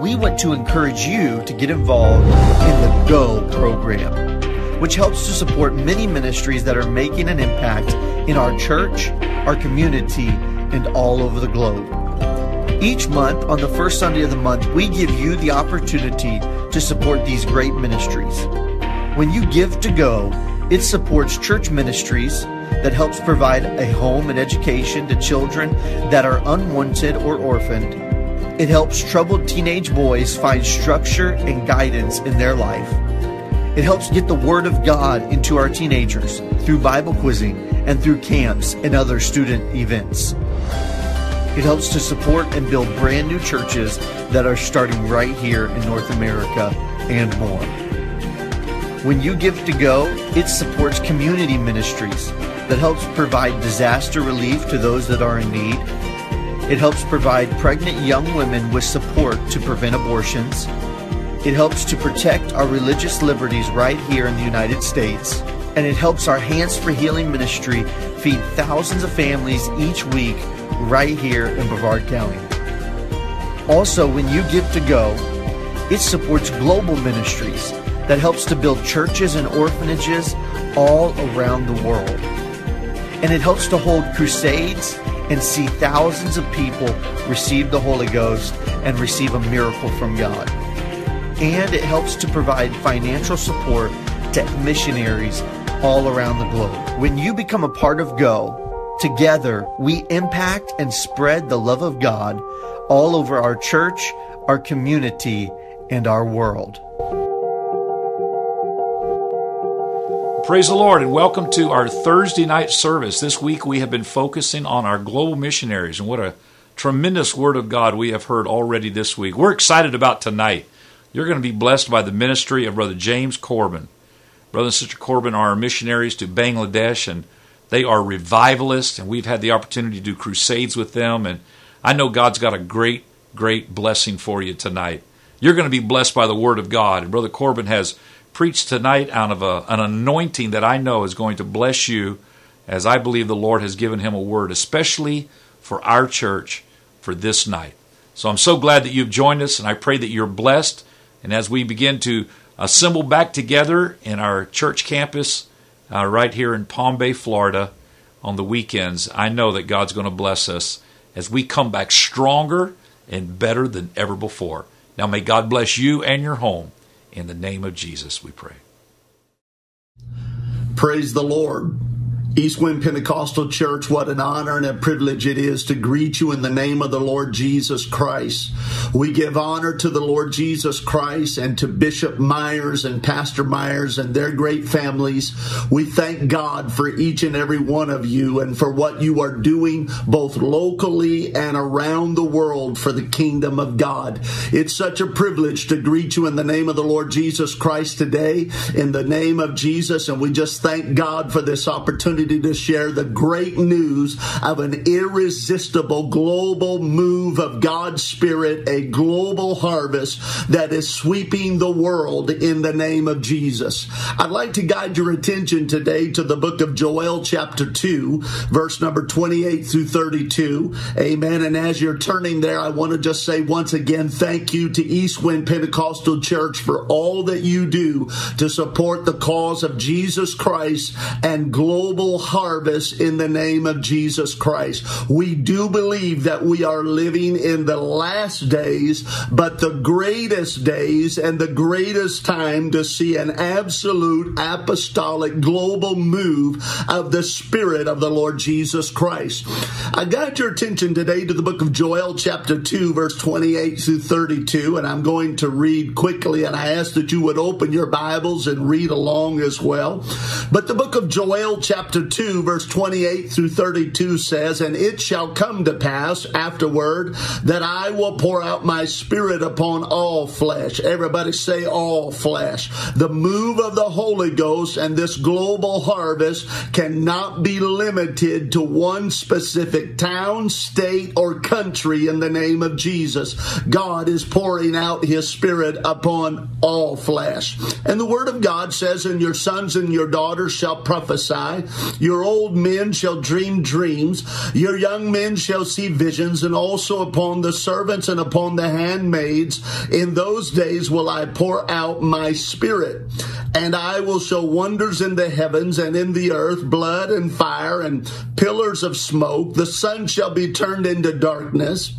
we want to encourage you to get involved in the GO program, which helps to support many ministries that are making an impact in our church, our community, and all over the globe. Each month, on the first Sunday of the month, we give you the opportunity to support these great ministries. When you give to go, it supports church ministries that helps provide a home and education to children that are unwanted or orphaned. It helps troubled teenage boys find structure and guidance in their life. It helps get the Word of God into our teenagers through Bible quizzing and through camps and other student events. It helps to support and build brand new churches that are starting right here in North America and more. When you give to go, it supports community ministries that helps provide disaster relief to those that are in need. It helps provide pregnant young women with support to prevent abortions. It helps to protect our religious liberties right here in the United States. And it helps our Hands for Healing ministry feed thousands of families each week right here in Brevard County. Also, when you give to go, it supports global ministries that helps to build churches and orphanages all around the world. And it helps to hold crusades and see thousands of people receive the Holy Ghost and receive a miracle from God. And it helps to provide financial support to missionaries all around the globe. When you become a part of Go, Together, we impact and spread the love of God all over our church, our community, and our world. Praise the Lord and welcome to our Thursday night service. This week we have been focusing on our global missionaries and what a tremendous word of God we have heard already this week. We're excited about tonight. You're going to be blessed by the ministry of Brother James Corbin. Brother and Sister Corbin are missionaries to Bangladesh and they are revivalists, and we've had the opportunity to do crusades with them. And I know God's got a great, great blessing for you tonight. You're going to be blessed by the Word of God. And Brother Corbin has preached tonight out of a, an anointing that I know is going to bless you, as I believe the Lord has given him a word, especially for our church for this night. So I'm so glad that you've joined us, and I pray that you're blessed. And as we begin to assemble back together in our church campus, uh, right here in Palm Bay, Florida, on the weekends, I know that God's going to bless us as we come back stronger and better than ever before. Now, may God bless you and your home. In the name of Jesus, we pray. Praise the Lord. Eastwind Pentecostal Church, what an honor and a privilege it is to greet you in the name of the Lord Jesus Christ. We give honor to the Lord Jesus Christ and to Bishop Myers and Pastor Myers and their great families. We thank God for each and every one of you and for what you are doing both locally and around the world for the kingdom of God. It's such a privilege to greet you in the name of the Lord Jesus Christ today, in the name of Jesus, and we just thank God for this opportunity opportunity to share the great news of an irresistible global move of God's Spirit, a global harvest that is sweeping the world in the name of Jesus. I'd like to guide your attention today to the book of Joel, chapter 2, verse number 28 through 32. Amen. And as you're turning there, I want to just say once again, thank you to Eastwind Pentecostal Church for all that you do to support the cause of Jesus Christ and global harvest in the name of Jesus Christ. We do believe that we are living in the last days, but the greatest days and the greatest time to see an absolute apostolic global move of the Spirit of the Lord Jesus Christ. I got your attention today to the book of Joel, chapter 2, verse 28 through 32, and I'm going to read quickly, and I ask that you would open your Bibles and read along as well. But the book of Joel, chapter chapter 2, verse 28 through 32 says, And it shall come to pass afterward that I will pour out my spirit upon all flesh. Everybody say all flesh. The move of the Holy Ghost and this global harvest cannot be limited to one specific town, state, or country in the name of Jesus. God is pouring out his spirit upon all flesh. And the word of God says, And your sons and your daughters shall prophesy Your old men shall dream dreams, your young men shall see visions, and also upon the servants and upon the handmaids. In those days will I pour out my spirit, and I will show wonders in the heavens and in the earth, blood and fire and pillars of smoke. The sun shall be turned into darkness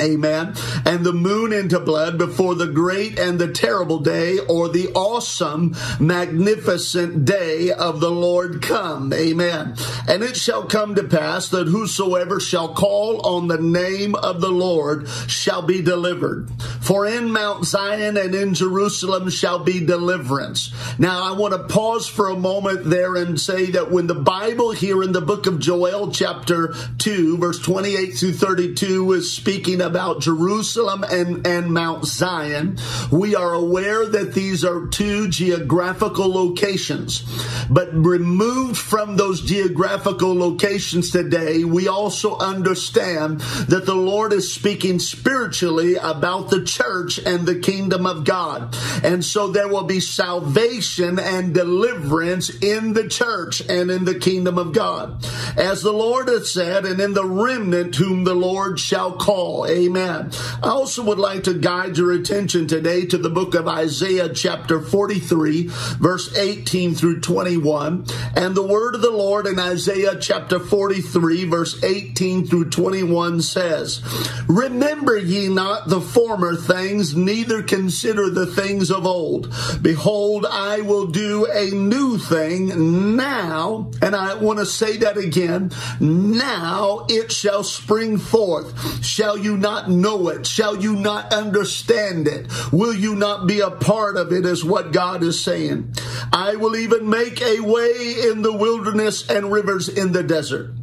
Amen. And the moon into blood before the great and the terrible day or the awesome, magnificent day of the Lord come. Amen. And it shall come to pass that whosoever shall call on the name of the Lord shall be delivered. For in Mount Zion and in Jerusalem shall be deliverance. Now I want to pause for a moment there and say that when the Bible here in the book of Joel chapter 2 verse 28 through 32 is speaking about Jerusalem and, and Mount Zion, we are aware that these are two geographical locations. But removed from those geographical locations today, we also understand that the Lord is speaking spiritually about the church and the kingdom of God. And so there will be salvation and deliverance in the church and in the kingdom of God. As the Lord has said, and in the remnant whom the Lord shall call. Amen. I also would like to guide your attention today to the book of Isaiah, chapter 43, verse 18 through 21. And the word of the Lord in Isaiah, chapter 43, verse 18 through 21 says, Remember ye not the former things, neither consider the things of old. Behold, I will do a new thing now. And I want to say that again. Now it shall spring forth. Shall you not know it? Shall you not understand it? Will you not be a part of it, is what God is saying. I will even make a way in the wilderness and rivers in the desert.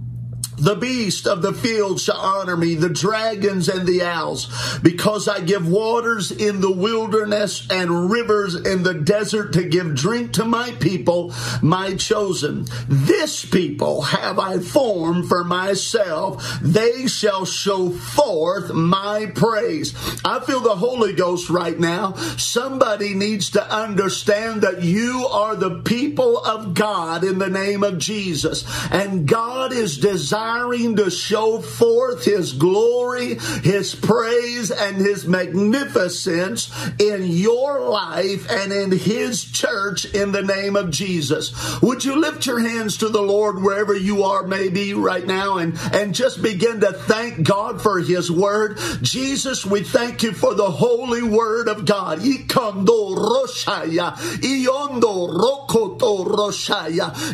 The beast of the field shall honor me, the dragons and the owls, because I give waters in the wilderness and rivers in the desert to give drink to my people, my chosen. This people have I formed for myself. They shall show forth my praise. I feel the Holy Ghost right now. Somebody needs to understand that you are the people of God in the name of Jesus. And God is desiring desiring to show forth His glory, His praise, and His magnificence in your life and in His church in the name of Jesus. Would you lift your hands to the Lord wherever you are, maybe right now, and, and just begin to thank God for His word? Jesus, we thank you for the holy word of God.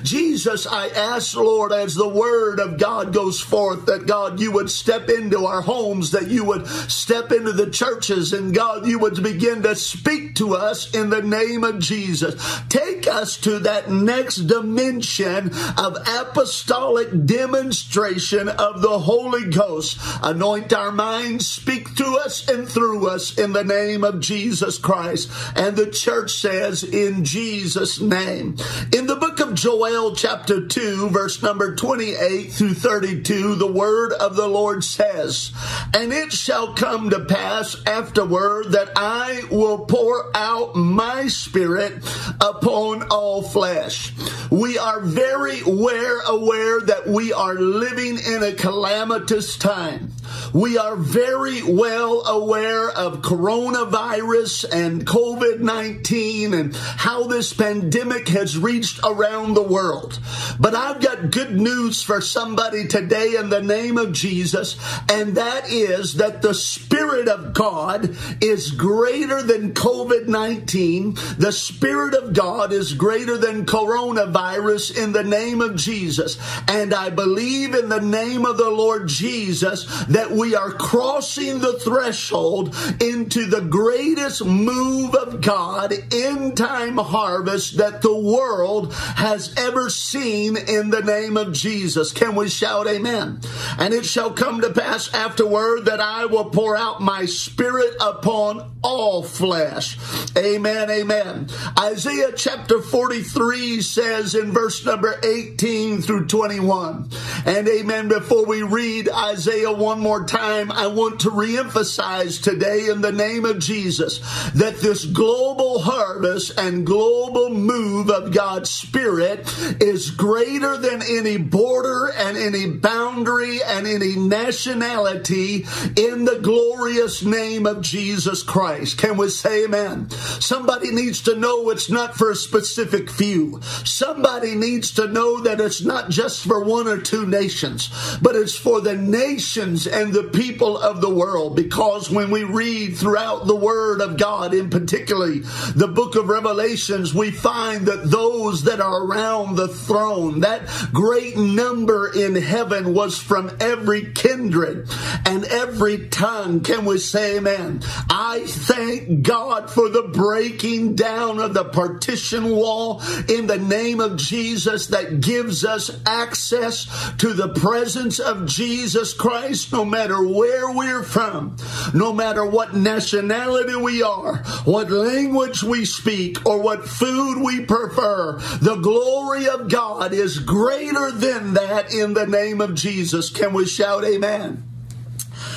Jesus, I ask, Lord, as the word of God God goes forth, that God, you would step into our homes, that you would step into the churches, and God, you would begin to speak to us in the name of Jesus. Take us to that next dimension of apostolic demonstration of the Holy Ghost. Anoint our minds, speak to us and through us in the name of Jesus Christ. And the church says, in Jesus' name. In the book of Joel, chapter 2, verse number 28 through 30, 32, the word of the Lord says, And it shall come to pass afterward that I will pour out my spirit upon all flesh. We are very aware, aware that we are living in a calamitous time. We are very well aware of coronavirus and COVID 19 and how this pandemic has reached around the world. But I've got good news for somebody today in the name of Jesus, and that is that the Spirit of God is greater than COVID 19. The Spirit of God is greater than coronavirus in the name of Jesus. And I believe in the name of the Lord Jesus that we are crossing the threshold into the greatest move of God in time harvest that the world has ever seen in the name of Jesus. Can we shout amen? And it shall come to pass afterward that I will pour out my spirit upon all flesh. Amen, amen. Isaiah chapter 43 says in verse number 18 through 21. And amen, before we read Isaiah 1 more time, I want to reemphasize today in the name of Jesus that this global harvest and global move of God's Spirit is greater than any border and any boundary and any nationality in the glorious name of Jesus Christ. Can we say amen? Somebody needs to know it's not for a specific few. Somebody needs to know that it's not just for one or two nations, but it's for the nations and the people of the world. Because when we read throughout the Word of God, in particularly the book of Revelations, we find that those that are around the throne, that great number in heaven was from every kindred and every tongue. Can we say amen? I thank God for the breaking down of the partition wall in the name of Jesus that gives us access to the presence of Jesus Christ no matter where we're from, no matter what nationality we are, what language we speak, or what food we prefer. The glory of God is greater than that in the name of Jesus. Can we shout amen?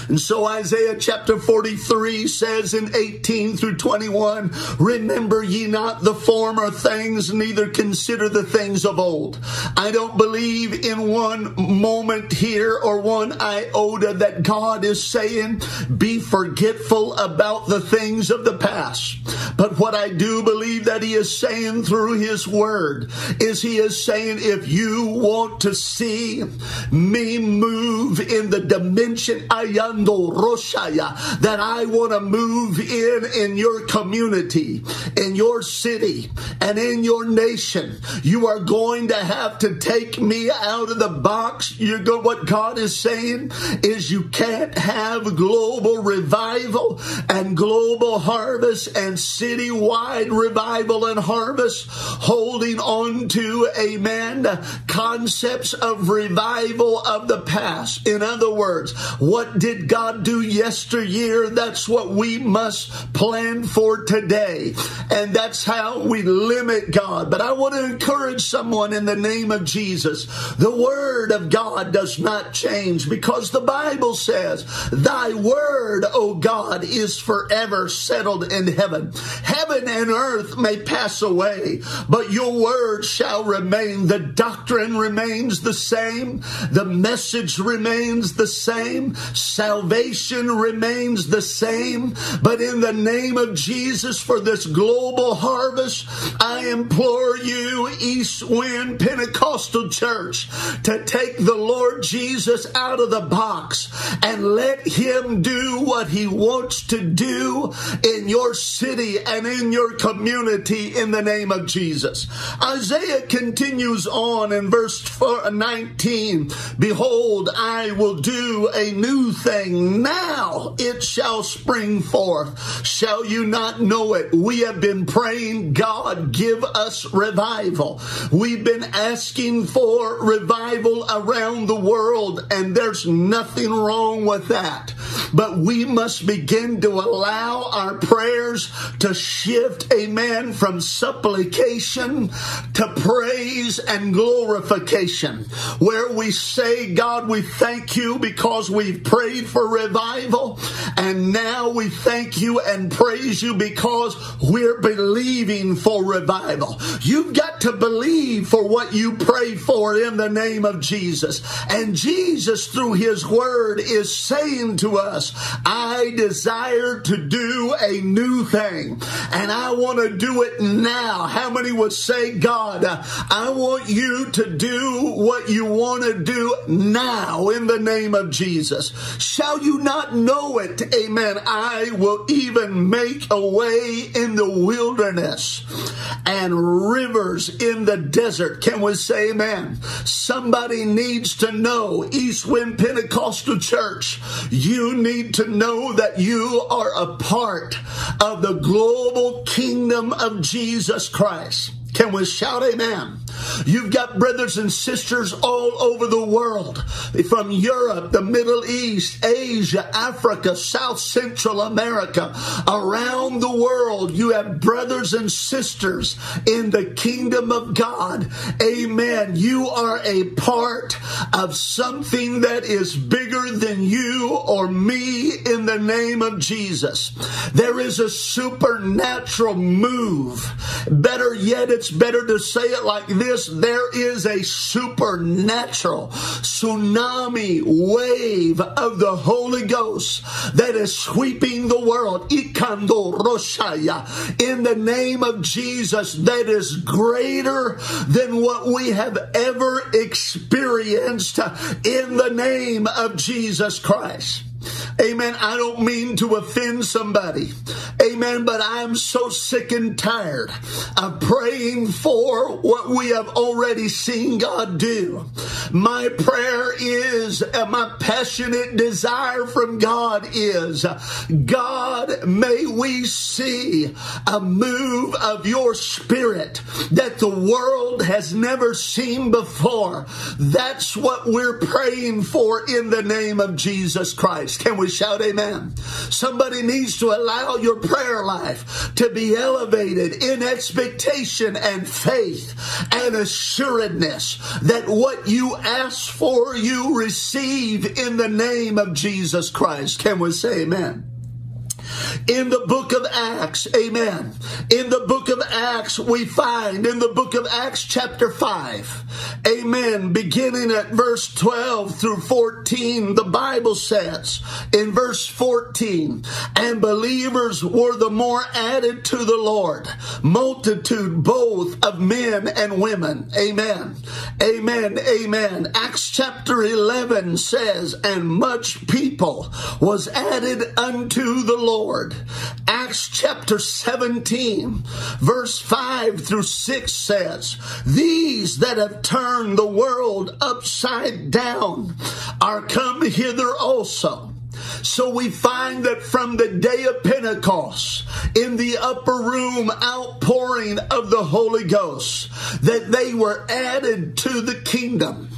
And so Isaiah chapter 43 says in 18 through 21, Remember ye not the former things, neither consider the things of old. I don't believe in one moment here or one iota that God is saying, be forgetful about the things of the past. But what I do believe that he is saying through his word is he is saying, if you want to see me move in the dimension I Roshaya, that I want to move in in your community, in your city, and in your nation. You are going to have to take me out of the box. You're what God is saying is you can't have global revival and global harvest and citywide revival and harvest holding on to, amen, concepts of revival of the past. In other words, what did God do yesteryear, that's what we must plan for today. And that's how we limit God. But I want to encourage someone in the name of Jesus. The word of God does not change because the Bible says, Thy word, O God, is forever settled in heaven. Heaven and earth may pass away, but your word shall remain. The doctrine remains the same. The message remains the same. Salvation remains the same. But in the name of Jesus for this global harvest, I implore you, East Wind Pentecostal Church, to take the Lord Jesus out of the box and let him do what he wants to do in your city and in your community in the name of Jesus. Isaiah continues on in verse 19 Behold, I will do a new thing. Now it shall spring forth. Shall you not know it? We have been praying, God, give us revival. We've been asking for revival around the world, and there's nothing wrong with that. But we must begin to allow our prayers to shift, amen, from supplication to praise and glorification, where we say, God, we thank you because we've prayed for revival, and now we thank you and praise you because we're believing for revival. You've got to believe for what you pray for in the name of Jesus. And Jesus, through his word, is saying to us, I desire to do a new thing, and I want to do it now. How many would say, God, I want you to do what you want to do now in the name of Jesus? Shall you not know it? Amen. I will even make a way in the wilderness and rivers in the desert. Can we say amen? Somebody needs to know, East Wind Pentecostal Church, you need to know that you are a part of the global kingdom of Jesus Christ. Can we shout amen? You've got brothers and sisters all over the world, from Europe, the Middle East, Asia, Africa, South Central America, around the world. You have brothers and sisters in the kingdom of God. Amen. You are a part of something that is bigger than you or me in the name of Jesus. There is a supernatural move. Better yet, it's better to say it like this there is a supernatural tsunami wave of the Holy Ghost that is sweeping the world. Ikando. In the name of Jesus, that is greater than what we have ever experienced in the name of Jesus Christ. Amen. I don't mean to offend somebody. Amen. But I'm so sick and tired of praying for what we have already seen God do. My prayer is, and my passionate desire from God is, God, may we see a move of your spirit that the world has never seen before. That's what we're praying for in the name of Jesus Christ. Can we shout amen? Somebody needs to allow your prayer life to be elevated in expectation and faith and assuredness that what you ask for, you receive in the name of Jesus Christ. Can we say amen? In the book of Acts. Amen. In the book of Acts, we find in the book of Acts, chapter 5. Amen. Beginning at verse 12 through 14, the Bible says in verse 14, and believers were the more added to the Lord, multitude both of men and women. Amen. Amen. Amen. Acts chapter 11 says, and much people was added unto the Lord. Acts chapter 17, verse 5 through 6 says, These that have turned the world upside down are come hither also. So we find that from the day of Pentecost, in the upper room outpouring of the Holy Ghost, that they were added to the kingdom.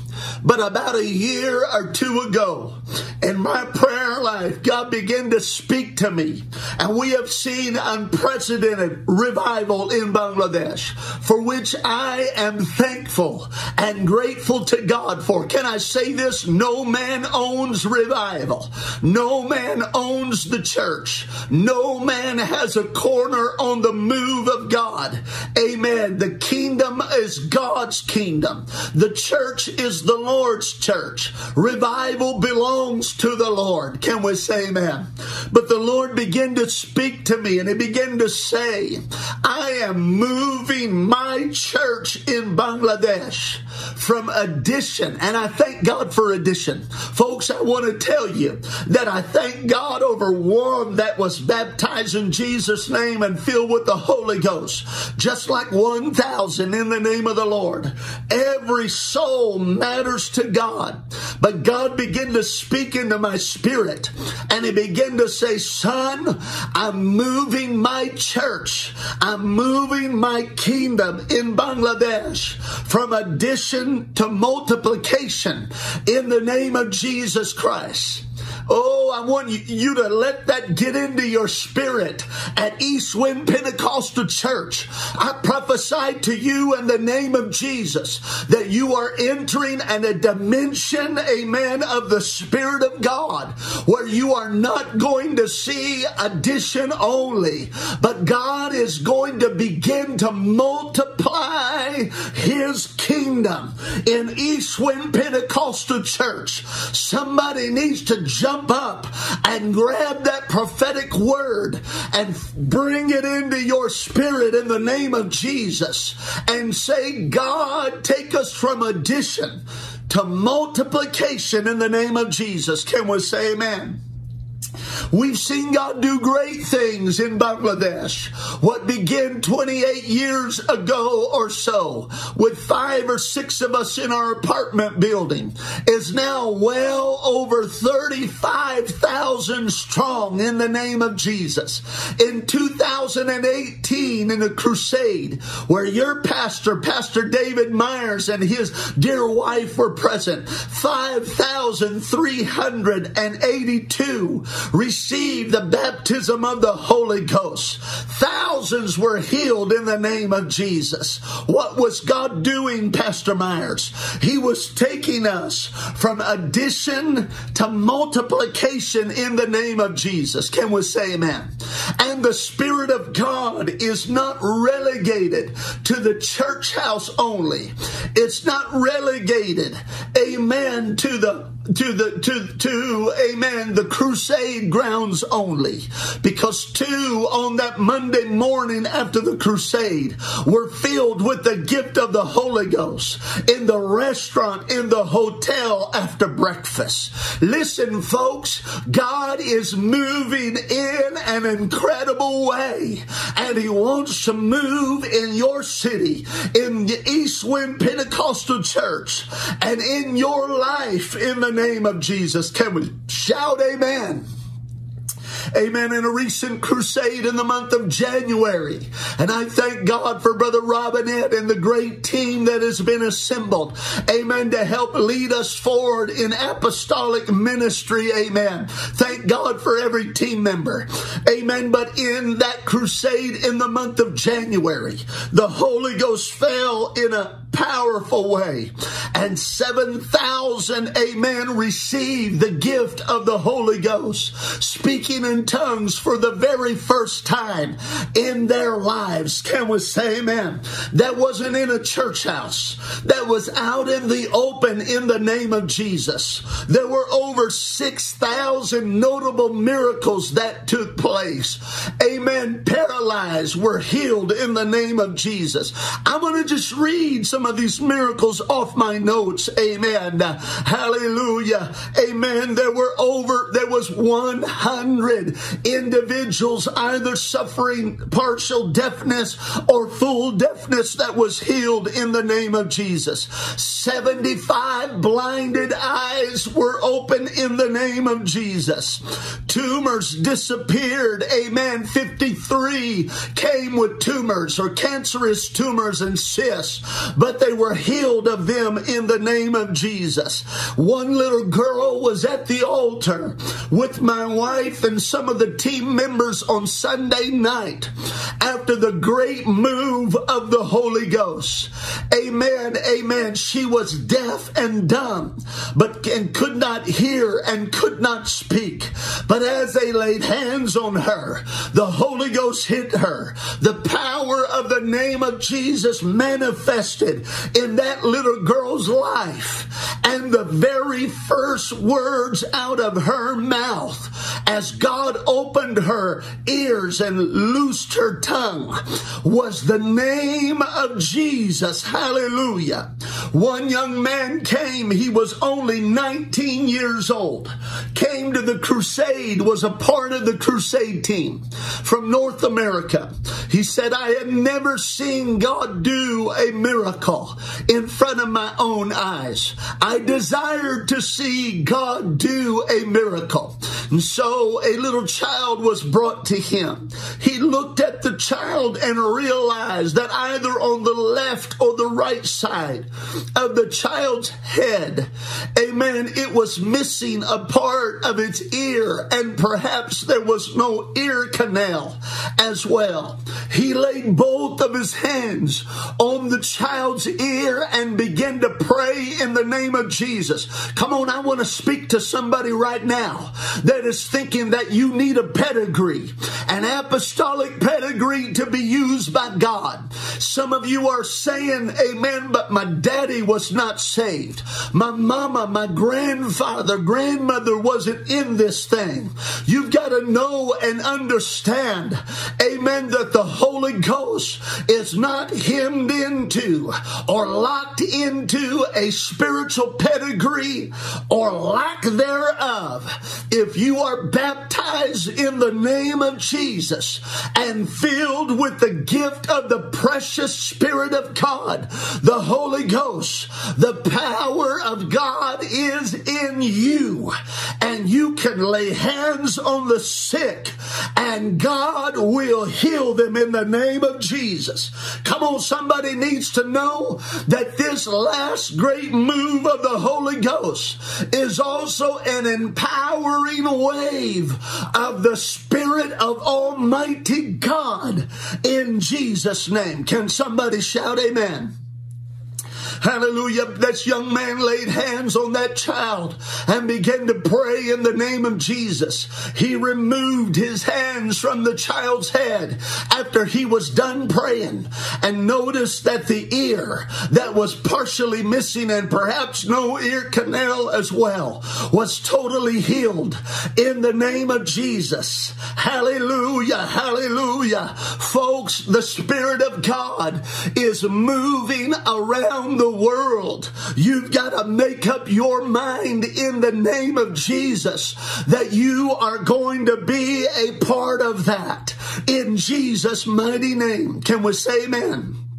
But about a year or two ago, in my prayer life, God began to speak to me. And we have seen unprecedented revival in Bangladesh, for which I am thankful and grateful to God for. Can I say this? No man owns revival. No man owns the church. No man has a corner on the move of God. Amen. The kingdom is God's kingdom. The church is the Lord's church. Revival belongs to the Lord. Can we say amen? But the Lord began to speak to me and he began to say, I am moving my church in Bangladesh from addition. And I thank God for addition. Folks, I want to tell you that I thank God over one that was baptized in Jesus' name and filled with the Holy Ghost, just like 1,000 in the name of the Lord. Every soul matters to God. But God began to speak into my spirit and He began to say, Son, I'm moving my church, I'm moving my kingdom in Bangladesh from addition to multiplication in the name of Jesus Christ. Oh, I want you to let that get into your spirit at East Wind Pentecostal Church. I prophesy to you in the name of Jesus that you are entering in a dimension, amen, of the Spirit of God where you are not going to see addition only, but God is going to begin to multiply His kingdom in East Wind Pentecostal Church. Somebody needs to jump up and grab that prophetic word and bring it into your spirit in the name of Jesus and say, God, take us from addition to multiplication in the name of Jesus. Can we say amen? We've seen God do great things in Bangladesh. What began 28 years ago or so with five or six of us in our apartment building is now well over 35,000 strong in the name of Jesus. In 2018, in a crusade where your pastor, Pastor David Myers, and his dear wife were present, 5,382 received the baptism of the Holy Ghost. Thousands were healed in the name of Jesus. What was God doing, Pastor Myers? He was taking us from addition to multiplication in the name of Jesus. Can we say amen? And the Spirit of God is not relegated to the church house only. It's not relegated, amen, to the to the to to amen the crusade grounds only. Because two on that monday morning after the crusade were filled with the gift of the holy ghost in the restaurant in the hotel after breakfast. Listen folks god is moving in an incredible way. And he wants to move in your city in the east wind pentecostal church and in your life in the name of Jesus. Can we shout amen? Amen, in a recent crusade in the month of January. And I thank God for Brother Robinette and the great team that has been assembled, amen, to help lead us forward in apostolic ministry, amen. Thank God for every team member, amen. But in that crusade in the month of January, the Holy Ghost fell in a powerful way, and 7,000, amen, received the gift of the Holy Ghost, speaking in tongues for the very first time in their lives. Can we say amen? That wasn't in a church house. That was out in the open in the name of Jesus. There were over 6,000 notable miracles that took place. Amen. Paralyzed were healed in the name of Jesus. I'm going to just read some of these miracles off my notes. Amen. Hallelujah. Amen. There were over, there was 100 individuals either suffering partial deafness or full deafness that was healed in the name of Jesus. 75 blinded eyes were open in the name of Jesus. Tumors disappeared. Amen. 53 came with tumors or cancerous tumors and cysts, but they were healed of them in the name of Jesus. One little girl was at the altar with my wife and some of the team members on Sunday night after the great move of the Holy Ghost. Amen. Amen. She was deaf and dumb, but and could not hear and could not speak. But as they laid hands on her, the Holy Ghost hit her. The power of the name of Jesus manifested in that little girl's life. And the very first words out of her mouth as God opened her ears and loosed her tongue was the name of Jesus. Hallelujah. One young man came, he was only 19 years old, came to the crusade, was a part of the crusade team from North America. He said, I had never seen God do a miracle in front of my own eyes. I desired to see God do a miracle. And so a little child was brought to him. He looked at the child and realized that either on the left or the right side of the child's head, amen, it was missing a part of its ear and perhaps there was no ear canal as well. He laid both of his hands on the child's ear and began to pray in the name of Jesus. Come on, I want to speak to somebody right now that is thinking that you need a pedigree, an apostolic pedigree to be used by God. Some of you are saying, Amen, but my daddy was not saved. My mama, my grandfather, grandmother wasn't in this thing. You've got to know and understand, Amen, that the Holy Ghost is not hemmed into or locked into a spiritual pedigree or lack thereof. If you are baptized in the name of Jesus and filled with the gift of the precious Spirit of God, the Holy Ghost, the power of God is in you, and you can lay hands on the sick, and God will heal them in the name of Jesus. Come on, somebody needs to know that this last great move of the Holy Ghost is also an empowering wave of the Spirit of Almighty God in Jesus' name. Can somebody shout amen? Hallelujah. That young man laid hands on that child and began to pray in the name of Jesus. He removed his hands from the child's head after he was done praying and noticed that the ear that was partially missing and perhaps no ear canal as well was totally healed in the name of Jesus. Hallelujah. Hallelujah. Folks, the Spirit of God is moving around the world. You've got to make up your mind in the name of Jesus that you are going to be a part of that in Jesus' mighty name. Can we say amen?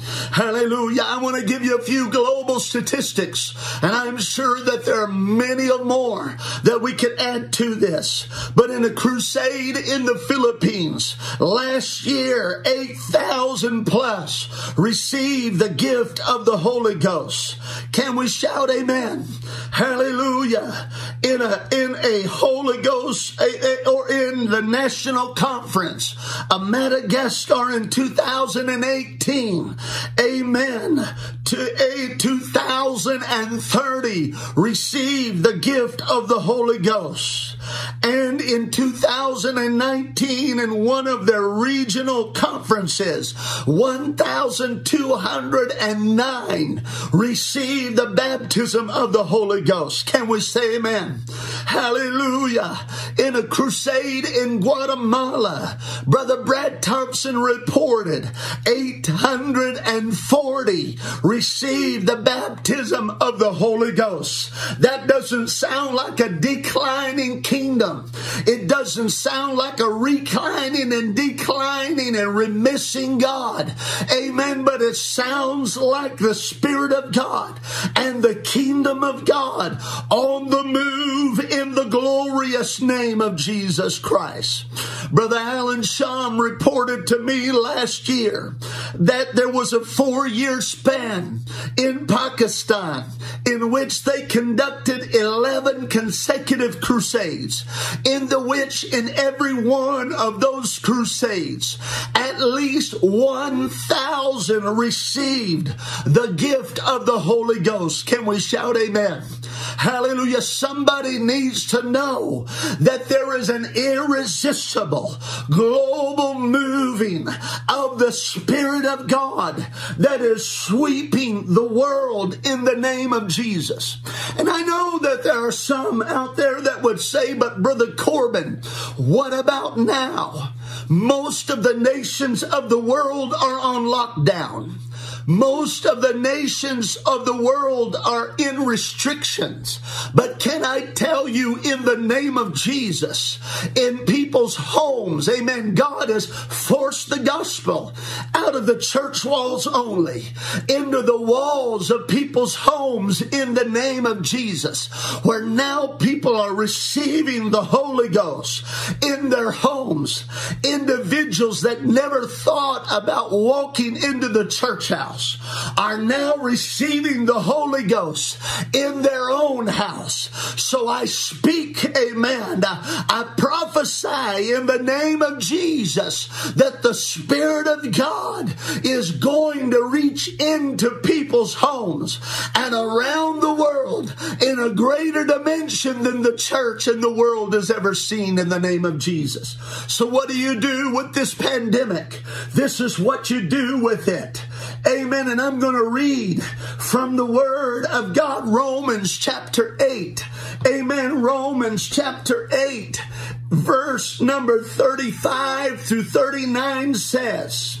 Hallelujah. I want to give you a few global statistics, and I'm sure that there are many more that we could add to this. But in a crusade in the Philippines, last year, 8,000 plus received the gift of the Holy Ghost. Can we shout amen? Hallelujah. In a, in a Holy Ghost, a, a, or in the national conference of Madagascar in 2018, amen, to a 2030 receive the gift of the Holy Ghost. And in 2019, in one of their regional conferences, 1,209 received the baptism of the Holy Ghost. Can we say amen? Hallelujah. In a crusade in Guatemala, Brother Brad Thompson reported 840 received the baptism of the Holy Ghost. That doesn't sound like a declining kingdom. It doesn't sound like a reclining and declining and remissing God. Amen. But it sounds like the Spirit of God and the kingdom of God on the move in the glorious name of Jesus Christ. Brother Alan Sham reported to me last year that there was a four year span in Pakistan in which they conducted 11 consecutive crusades, in the which in every one of those crusades, at least 1,000 received the gift of the Holy Ghost. Can we shout amen? Hallelujah. Somebody needs to know that there is an irresistible global moving of the Spirit of God that is sweeping the world in the name of Jesus. And I know that there are some out there that would say, but Brother Corbin, what about now? Most of the nations of the world are on lockdown. Most of the nations of the world are in restrictions. But can I tell you in the name of Jesus, in people's homes, amen, God has forced the gospel out of the church walls only into the walls of people's homes in the name of Jesus, where now people are receiving the Holy Ghost in their homes. Individuals that never thought about walking into the church house house are now receiving the Holy Ghost in their own house. So I speak, amen. I prophesy in the name of Jesus that the Spirit of God is going to reach into people's homes and around the world in a greater dimension than the church and the world has ever seen in the name of Jesus. So, what do you do with this pandemic? This is what you do with it. Amen. And I'm going to read from the Word of God, Romans chapter 8. Amen. Romans chapter 8 verse number 35 through 39 says,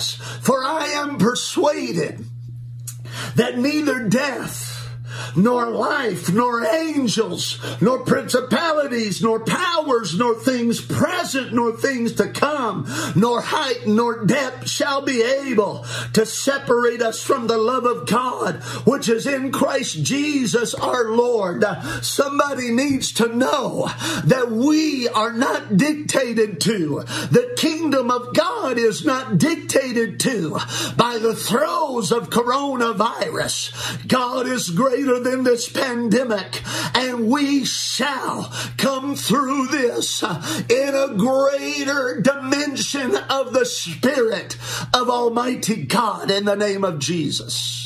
us. For I am persuaded that neither death, nor life, nor angels, nor principalities, nor powers, nor things present, nor things to come, nor height, nor depth shall be able to separate us from the love of God, which is in Christ Jesus our Lord. Somebody needs to know that we are not dictated to. The kingdom of God is not dictated to by the throes of coronavirus. God is greater than this pandemic, and we shall come through this in a greater dimension of the Spirit of Almighty God in the name of Jesus.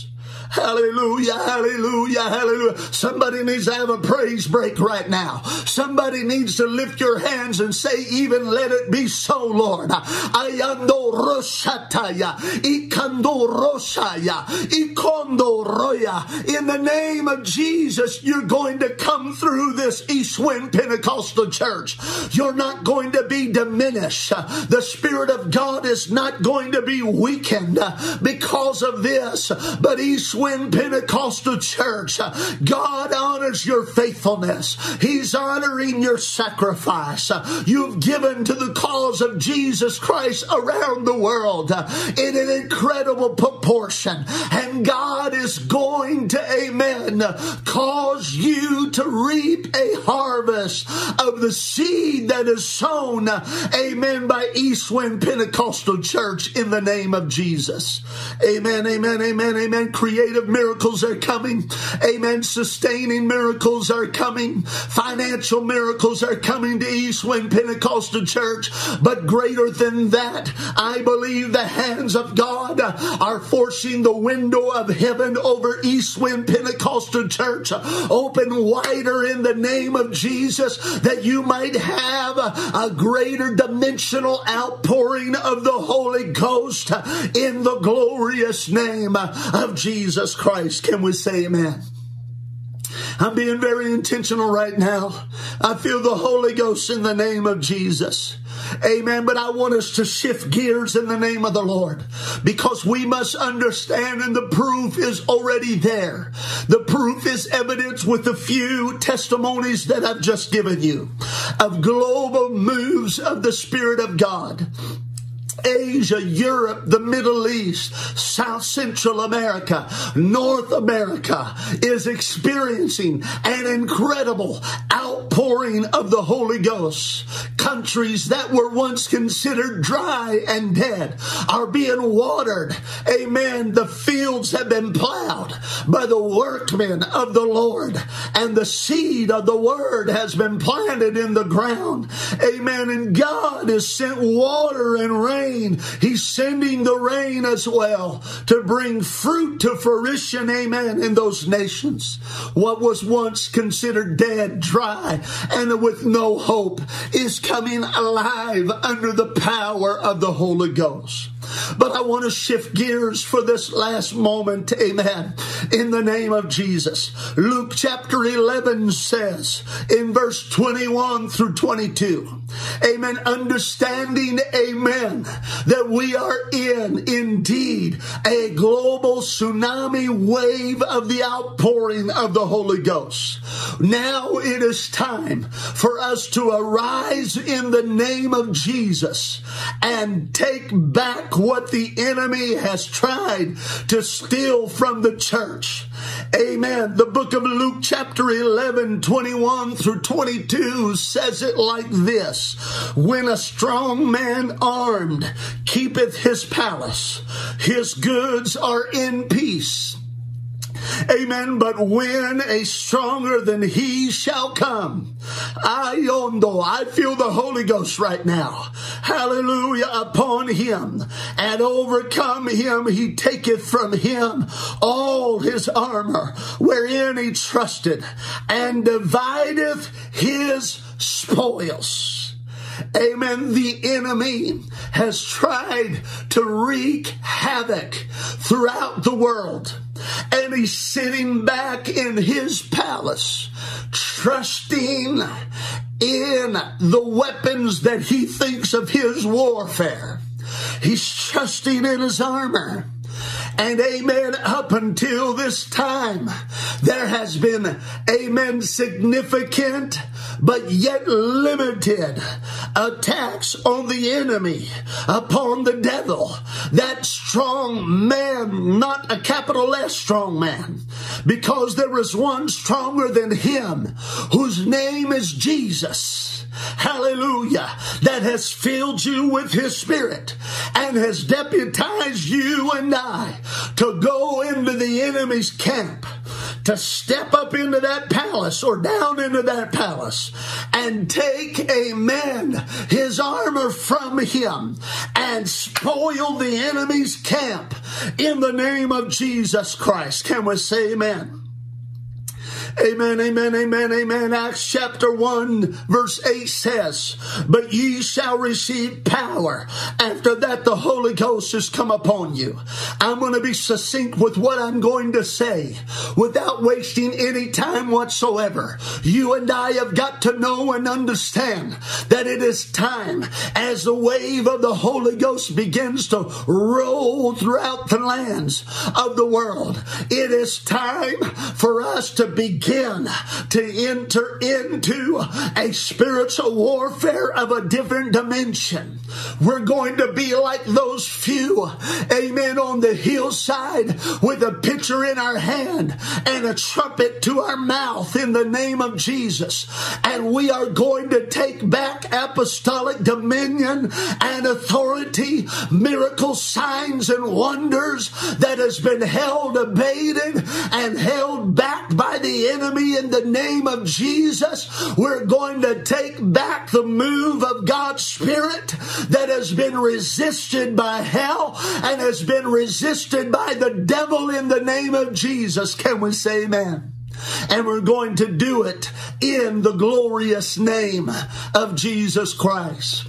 Hallelujah, hallelujah, hallelujah. Somebody needs to have a praise break right now. Somebody needs to lift your hands and say, even let it be so, Lord. Ayando roshataya, ikando roshaya, ikondo roya. In the name of Jesus, you're going to come through this East Wind Pentecostal Church. You're not going to be diminished. The Spirit of God is not going to be weakened because of this, but East Wind Pentecostal Church, God honors your faithfulness. He's honoring your sacrifice. You've given to the cause of Jesus Christ around the world in an incredible proportion. And God is going to, amen, cause you to reap a harvest of the seed that is sown, amen, by Eastwind Pentecostal Church in the name of Jesus. Amen, amen, amen, amen. Create creative miracles are coming. Amen. Sustaining miracles are coming. Financial miracles are coming to East Wind Pentecostal Church. But greater than that, I believe the hands of God are forcing the window of heaven over East Wind Pentecostal Church open wider in the name of Jesus that you might have a greater dimensional outpouring of the Holy Ghost in the glorious name of Jesus. Jesus Christ. Can we say amen? I'm being very intentional right now. I feel the Holy Ghost in the name of Jesus. Amen. But I want us to shift gears in the name of the Lord because we must understand, and the proof is already there. The proof is evidence with the few testimonies that I've just given you of global moves of the Spirit of God. Asia, Europe, the Middle East, South Central America, North America is experiencing an incredible outpouring of the Holy Ghost. Countries that were once considered dry and dead are being watered. Amen. The fields have been plowed by the workmen of the Lord, and the seed of the word has been planted in the ground. Amen. And God has sent water and rain rain. He's sending the rain as well to bring fruit to fruition, amen, in those nations. What was once considered dead, dry, and with no hope is coming alive under the power of the Holy Ghost. But I want to shift gears for this last moment. Amen. In the name of Jesus. Luke chapter 11 says in verse 21 through 22. Amen. Understanding, amen, that we are in indeed a global tsunami wave of the outpouring of the Holy Ghost. Now it is time for us to arise in the name of Jesus and take back what the enemy has tried to steal from the church. Amen. The book of Luke, chapter 11, 21 through 22 says it like this When a strong man armed keepeth his palace, his goods are in peace. Amen. But when a stronger than he shall come, I yondo, I feel the Holy Ghost right now. Hallelujah upon him and overcome him. He taketh from him all his armor wherein he trusted and divideth his spoils. Amen. The enemy has tried to wreak havoc throughout the world. And he's sitting back in his palace, trusting in the weapons that he thinks of his warfare. He's trusting in his armor. And amen, up until this time, there has been, amen, significant but yet limited attacks on the enemy, upon the devil. That strong man, not a capital S strong man, because there is one stronger than him, whose name is Jesus hallelujah, that has filled you with His Spirit and has deputized you and I to go into the enemy's camp, to step up into that palace or down into that palace and take a man, his armor from him and spoil the enemy's camp in the name of Jesus Christ. Can we say amen? Amen, amen, amen, amen. Acts chapter 1, verse 8 says, But ye shall receive power. After that, the Holy Ghost has come upon you. I'm going to be succinct with what I'm going to say without wasting any time whatsoever. You and I have got to know and understand that it is time as the wave of the Holy Ghost begins to roll throughout the lands of the world. It is time for us to begin begin to enter into a spiritual warfare of a different dimension. We're going to be like those few, amen, on the hillside with a pitcher in our hand and a trumpet to our mouth in the name of Jesus. And we are going to take back apostolic dominion and authority, miracles, signs, and wonders that has been held abated and held back by the enemy in the name of Jesus. We're going to take back the move of God's Spirit that has been resisted by hell and has been resisted by the devil in the name of Jesus. Can we say amen? And we're going to do it in the glorious name of Jesus Christ.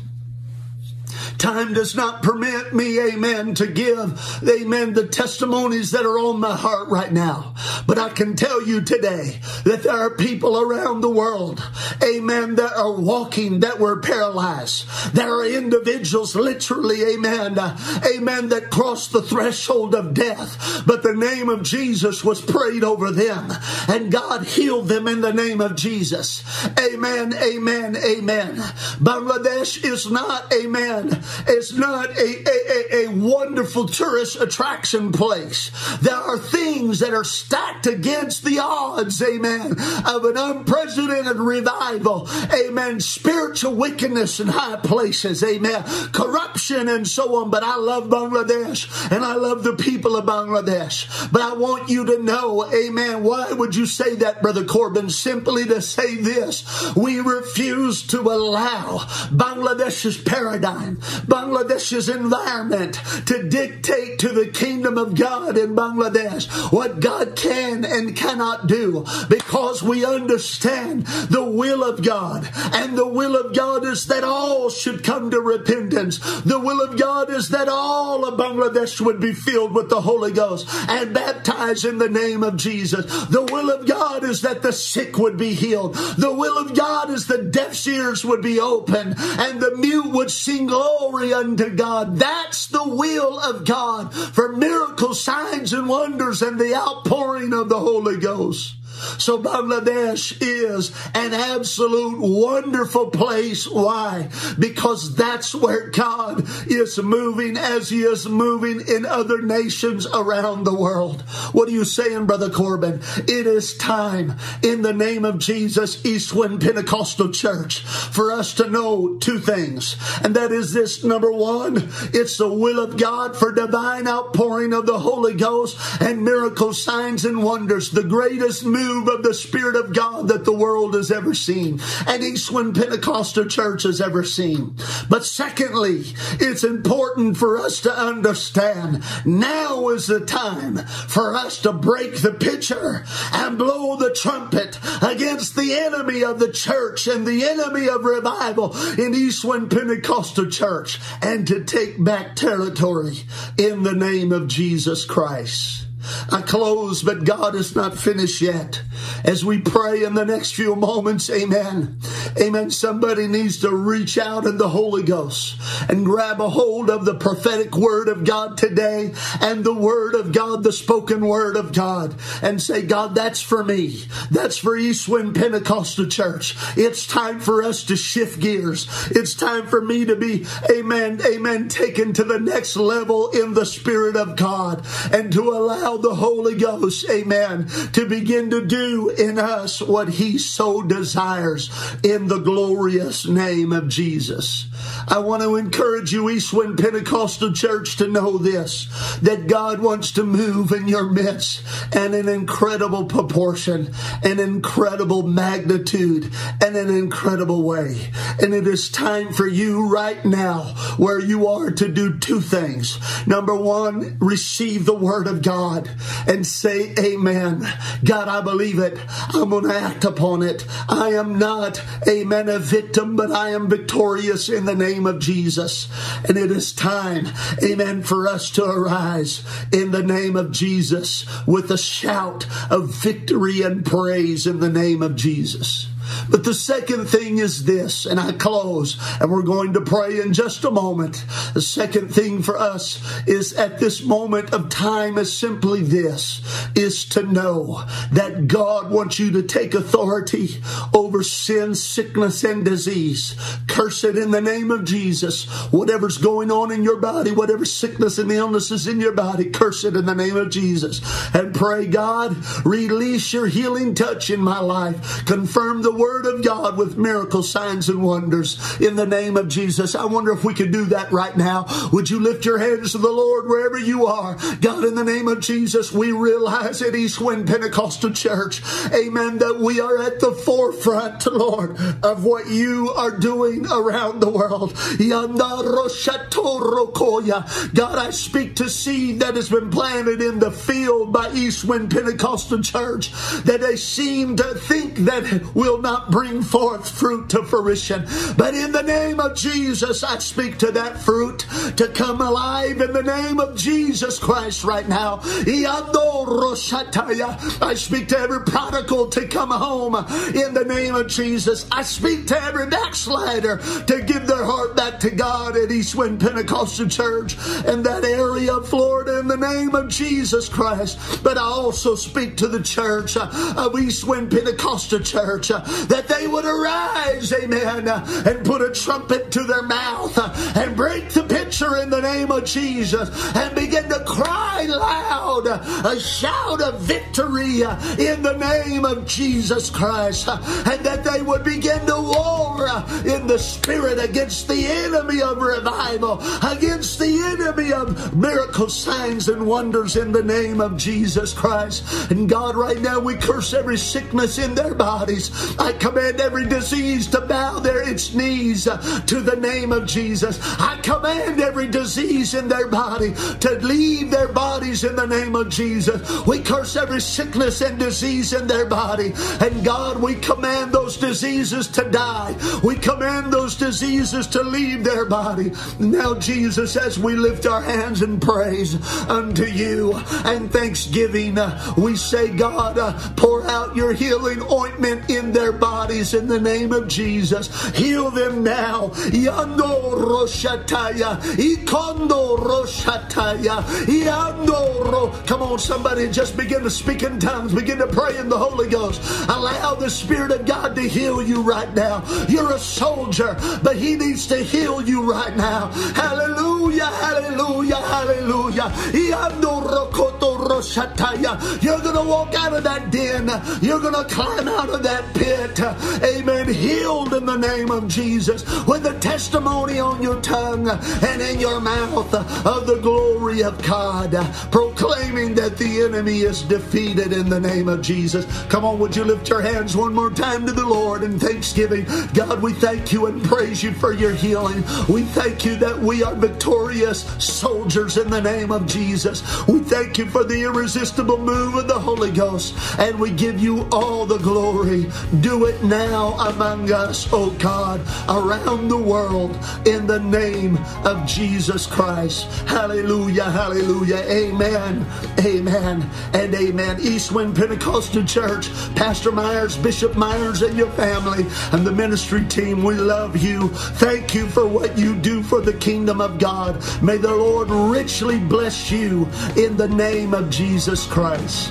Time does not permit me, amen, to give, amen, the testimonies that are on my heart right now. But I can tell you today that there are people around the world, amen, that are walking that were paralyzed. There are individuals literally, amen, uh, amen, that crossed the threshold of death. But the name of Jesus was prayed over them and God healed them in the name of Jesus. Amen, amen, amen. Bangladesh is not, amen, it's not a, a, a, wonderful tourist attraction place. There are things that are stacked against the odds, amen, of an unprecedented revival, amen, spiritual wickedness in high places, amen, corruption and so on. But I love Bangladesh and I love the people of Bangladesh. But I want you to know, amen, why would you say that, Brother Corbin? Simply to say this we refuse to allow Bangladesh's paradigm, Bangladesh's environment to dictate to the kingdom of God in Bangladesh what God can and cannot do because we understand the will of God. And the will of God is that all should come to repentance. The will of God is that all of Bangladesh would be filled with the Holy Ghost and baptized in the name of Jesus. The will of God is that the sick would be healed. The will of God is the deaf ears would be open and the mute would sing glory glory unto God. That's the will of God for miracles, signs, and wonders and the outpouring of the Holy Ghost. So Bangladesh is an absolute wonderful place. Why? Because that's where God is moving as he is moving in other nations around the world. What are you saying, Brother Corbin? It is time in the name of Jesus, Eastwind Pentecostal Church, for us to know two things. And that is this number one, it's the will of God for divine outpouring of the Holy Ghost and miracle signs and wonders, the greatest move of the Spirit of God that the world has ever seen and Eastwind Pentecostal Church has ever seen. But secondly, it's important for us to understand now is the time for us to break the pitcher and blow the trumpet against the enemy of the church and the enemy of revival in Eastwind Pentecostal Church and to take back territory in the name of Jesus Christ. I close, but God is not finished yet. As we pray in the next few moments, amen. Amen. Somebody needs to reach out in the Holy Ghost and grab a hold of the prophetic word of God today and the word of God, the spoken word of God, and say, God, that's for me. That's for Eastwind Pentecostal Church. It's time for us to shift gears. It's time for me to be, amen, amen, taken to the next level in the Spirit of God and to allow the Holy Ghost, amen, to begin to do in us what He so desires in the glorious name of Jesus. I want to encourage you, Eastwind Pentecostal Church, to know this that God wants to move in your midst and an incredible proportion, an incredible magnitude, and an incredible way. And it is time for you right now, where you are, to do two things. Number one, receive the Word of God and say, Amen. God, I believe it. I'm going to act upon it. I am not, amen, a victim, but I am victorious in the name of Jesus. And it is time, amen, for us to arise in the name of Jesus with a shout of victory and praise in the name of Jesus. But the second thing is this, and I close, and we're going to pray in just a moment. The second thing for us is at this moment of time is simply this, is to know that God wants you to take authority over sin, sickness, and disease. Curse it in the name of Jesus. Whatever's going on in your body, whatever sickness and illness is in your body, curse it in the name of Jesus. And pray, God, release your healing touch in my life. Confirm the word of God with miracle signs and wonders in the name of Jesus. I wonder if we could do that right now. Would you lift your hands to the Lord wherever you are? God, in the name of Jesus, we realize at Eastwind Pentecostal Church, amen, that we are at the forefront, Lord, of what you are doing around the world. God, I speak to seed that has been planted in the field by Eastwind Pentecostal Church that they seem to think that will not bring forth fruit to fruition. But in the name of Jesus, I speak to that fruit to come alive in the name of Jesus Christ right now. I speak to every prodigal to come home in the name of Jesus. I speak to every backslider to give their heart back to God at Eastwind Pentecostal Church in that area of Florida in the name of Jesus Christ. But I also speak to the church of Eastwind Pentecostal Church that they would arise, amen, and put a trumpet to their mouth and break the pitcher in the name of Jesus and begin to cry loud a shout of victory in the name of Jesus Christ and that they would begin to war in the spirit against the enemy of revival, against the enemy of miracle signs and wonders in the name of Jesus Christ. And God, right now we curse every sickness in their bodies. I command every disease to bow their its knees to the name of Jesus. I command every disease in their body to leave their bodies in the name of Jesus. We curse every sickness and disease in their body. And God, we command those diseases to die. We command those diseases to leave their body. Now, Jesus, as we lift lift our hands in praise unto you and thanksgiving? We say, God, pour out your healing ointment in their bodies in the name of Jesus. Heal them now. Yando roshataya. Ikondo roshataya. Yando. Come on, somebody, just begin to speak in tongues. Begin to pray in the Holy Ghost. Allow the Spirit of God to heal you right now. You're a soldier, but He needs to heal you right now. Hallelujah, hallelujah, hallelujah. You're going to walk out of that den. You're going to climb out of that pit. Amen. Healed in the name of Jesus with the testimony on your tongue and in your mouth of the glory of God, proclaiming that the enemy is defeated in the name of Jesus. Come on, would you lift your hands one more time to the Lord in thanksgiving? God, we thank you and praise you for your healing. We thank you that we are victorious soldiers in the name of Jesus. We thank you for the irresistible move of the Holy Ghost, and we give you all the glory. Do it now among us, oh God, around the world in the name of Jesus Christ. Hallelujah, hallelujah, amen, amen, and amen. Eastwind Pentecostal Church, Pastor Myers, Bishop Myers, and your family, and the ministry team, we love you. Thank you for what you do for the kingdom of God. May the Lord richly bless you in the name of Jesus Christ.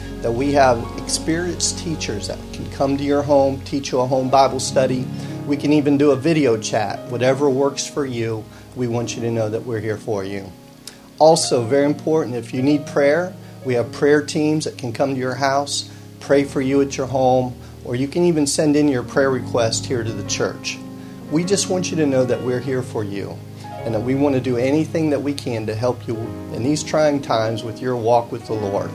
that we have experienced teachers that can come to your home, teach you a home Bible study. We can even do a video chat. Whatever works for you, we want you to know that we're here for you. Also, very important, if you need prayer, we have prayer teams that can come to your house, pray for you at your home, or you can even send in your prayer request here to the church. We just want you to know that we're here for you and that we want to do anything that we can to help you in these trying times with your walk with the Lord.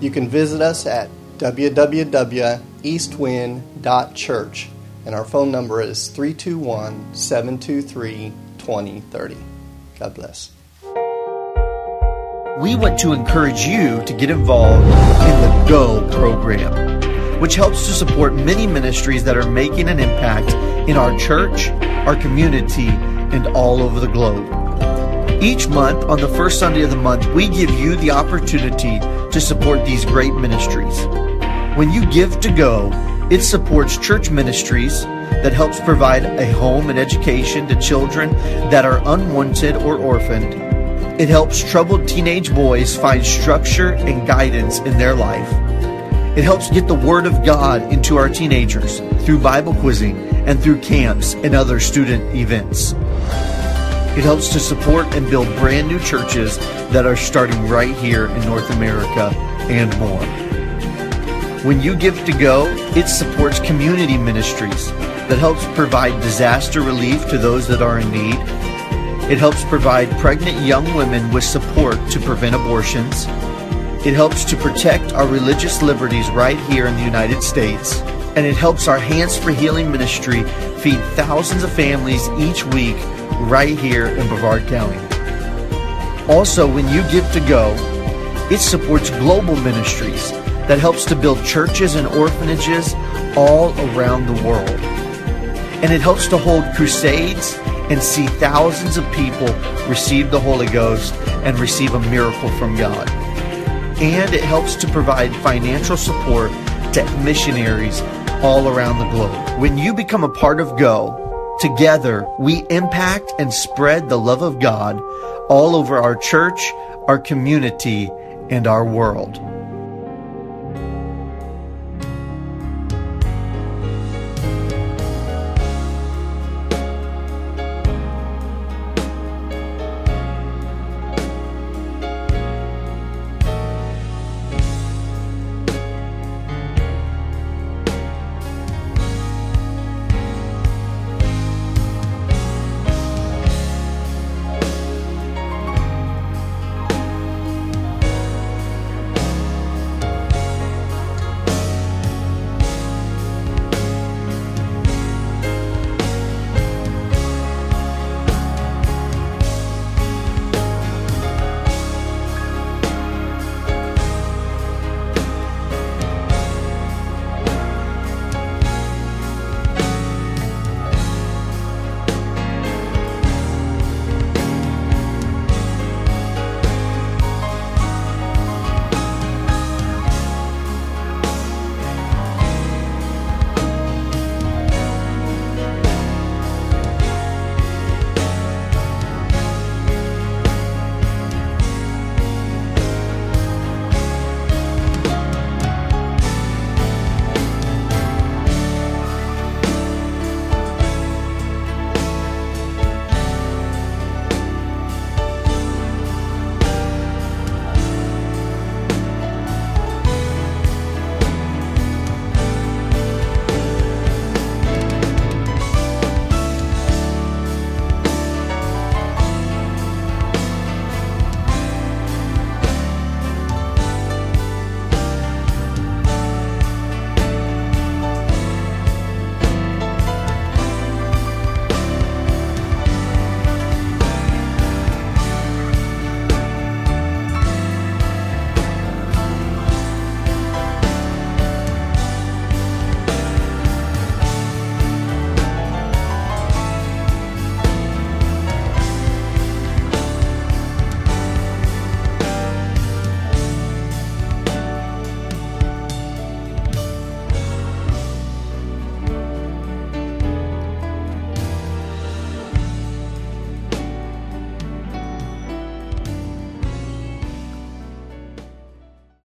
You can visit us at www.eastwind.church, and our phone number is 321 723 2030. God bless. We want to encourage you to get involved in the GO program, which helps to support many ministries that are making an impact in our church, our community, and all over the globe. Each month, on the first Sunday of the month, we give you the opportunity to support these great ministries. When you give to go, it supports church ministries that helps provide a home and education to children that are unwanted or orphaned. It helps troubled teenage boys find structure and guidance in their life. It helps get the Word of God into our teenagers through Bible quizzing and through camps and other student events. It helps to support and build brand new churches that are starting right here in North America and more. When you give to go, it supports community ministries that helps provide disaster relief to those that are in need. It helps provide pregnant young women with support to prevent abortions. It helps to protect our religious liberties right here in the United States. And it helps our Hands for Healing ministry feed thousands of families each week right here in Brevard County. Also, when you give to go, it supports global ministries that helps to build churches and orphanages all around the world. And it helps to hold crusades and see thousands of people receive the Holy Ghost and receive a miracle from God. And it helps to provide financial support to missionaries all around the globe. When you become a part of Go, Together, we impact and spread the love of God all over our church, our community, and our world.